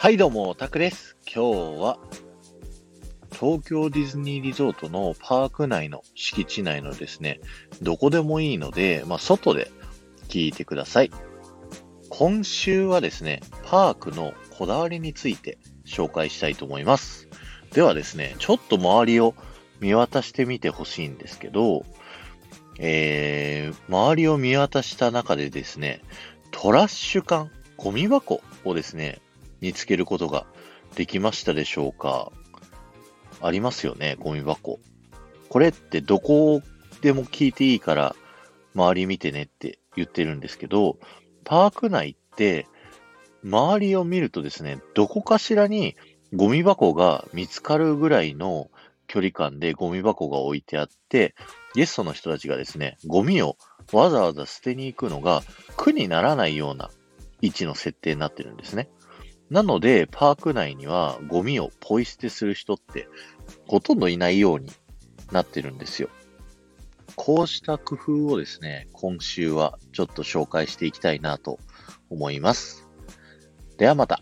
はい、どうも、タクです。今日は、東京ディズニーリゾートのパーク内の敷地内のですね、どこでもいいので、まあ、外で聞いてください。今週はですね、パークのこだわりについて紹介したいと思います。ではですね、ちょっと周りを見渡してみてほしいんですけど、えー、周りを見渡した中でですね、トラッシュ缶、ゴミ箱をですね、見つけることができましたでしょうか？ありますよね、ゴミ箱。これってどこでも聞いていいから、周り見てねって言ってるんですけど、パーク内って、周りを見るとですね、どこかしらにゴミ箱が見つかるぐらいの距離感でゴミ箱が置いてあって、ゲストの人たちがですね、ゴミをわざわざ捨てに行くのが苦にならないような位置の設定になってるんですね。なので、パーク内にはゴミをポイ捨てする人ってほとんどいないようになってるんですよ。こうした工夫をですね、今週はちょっと紹介していきたいなと思います。ではまた。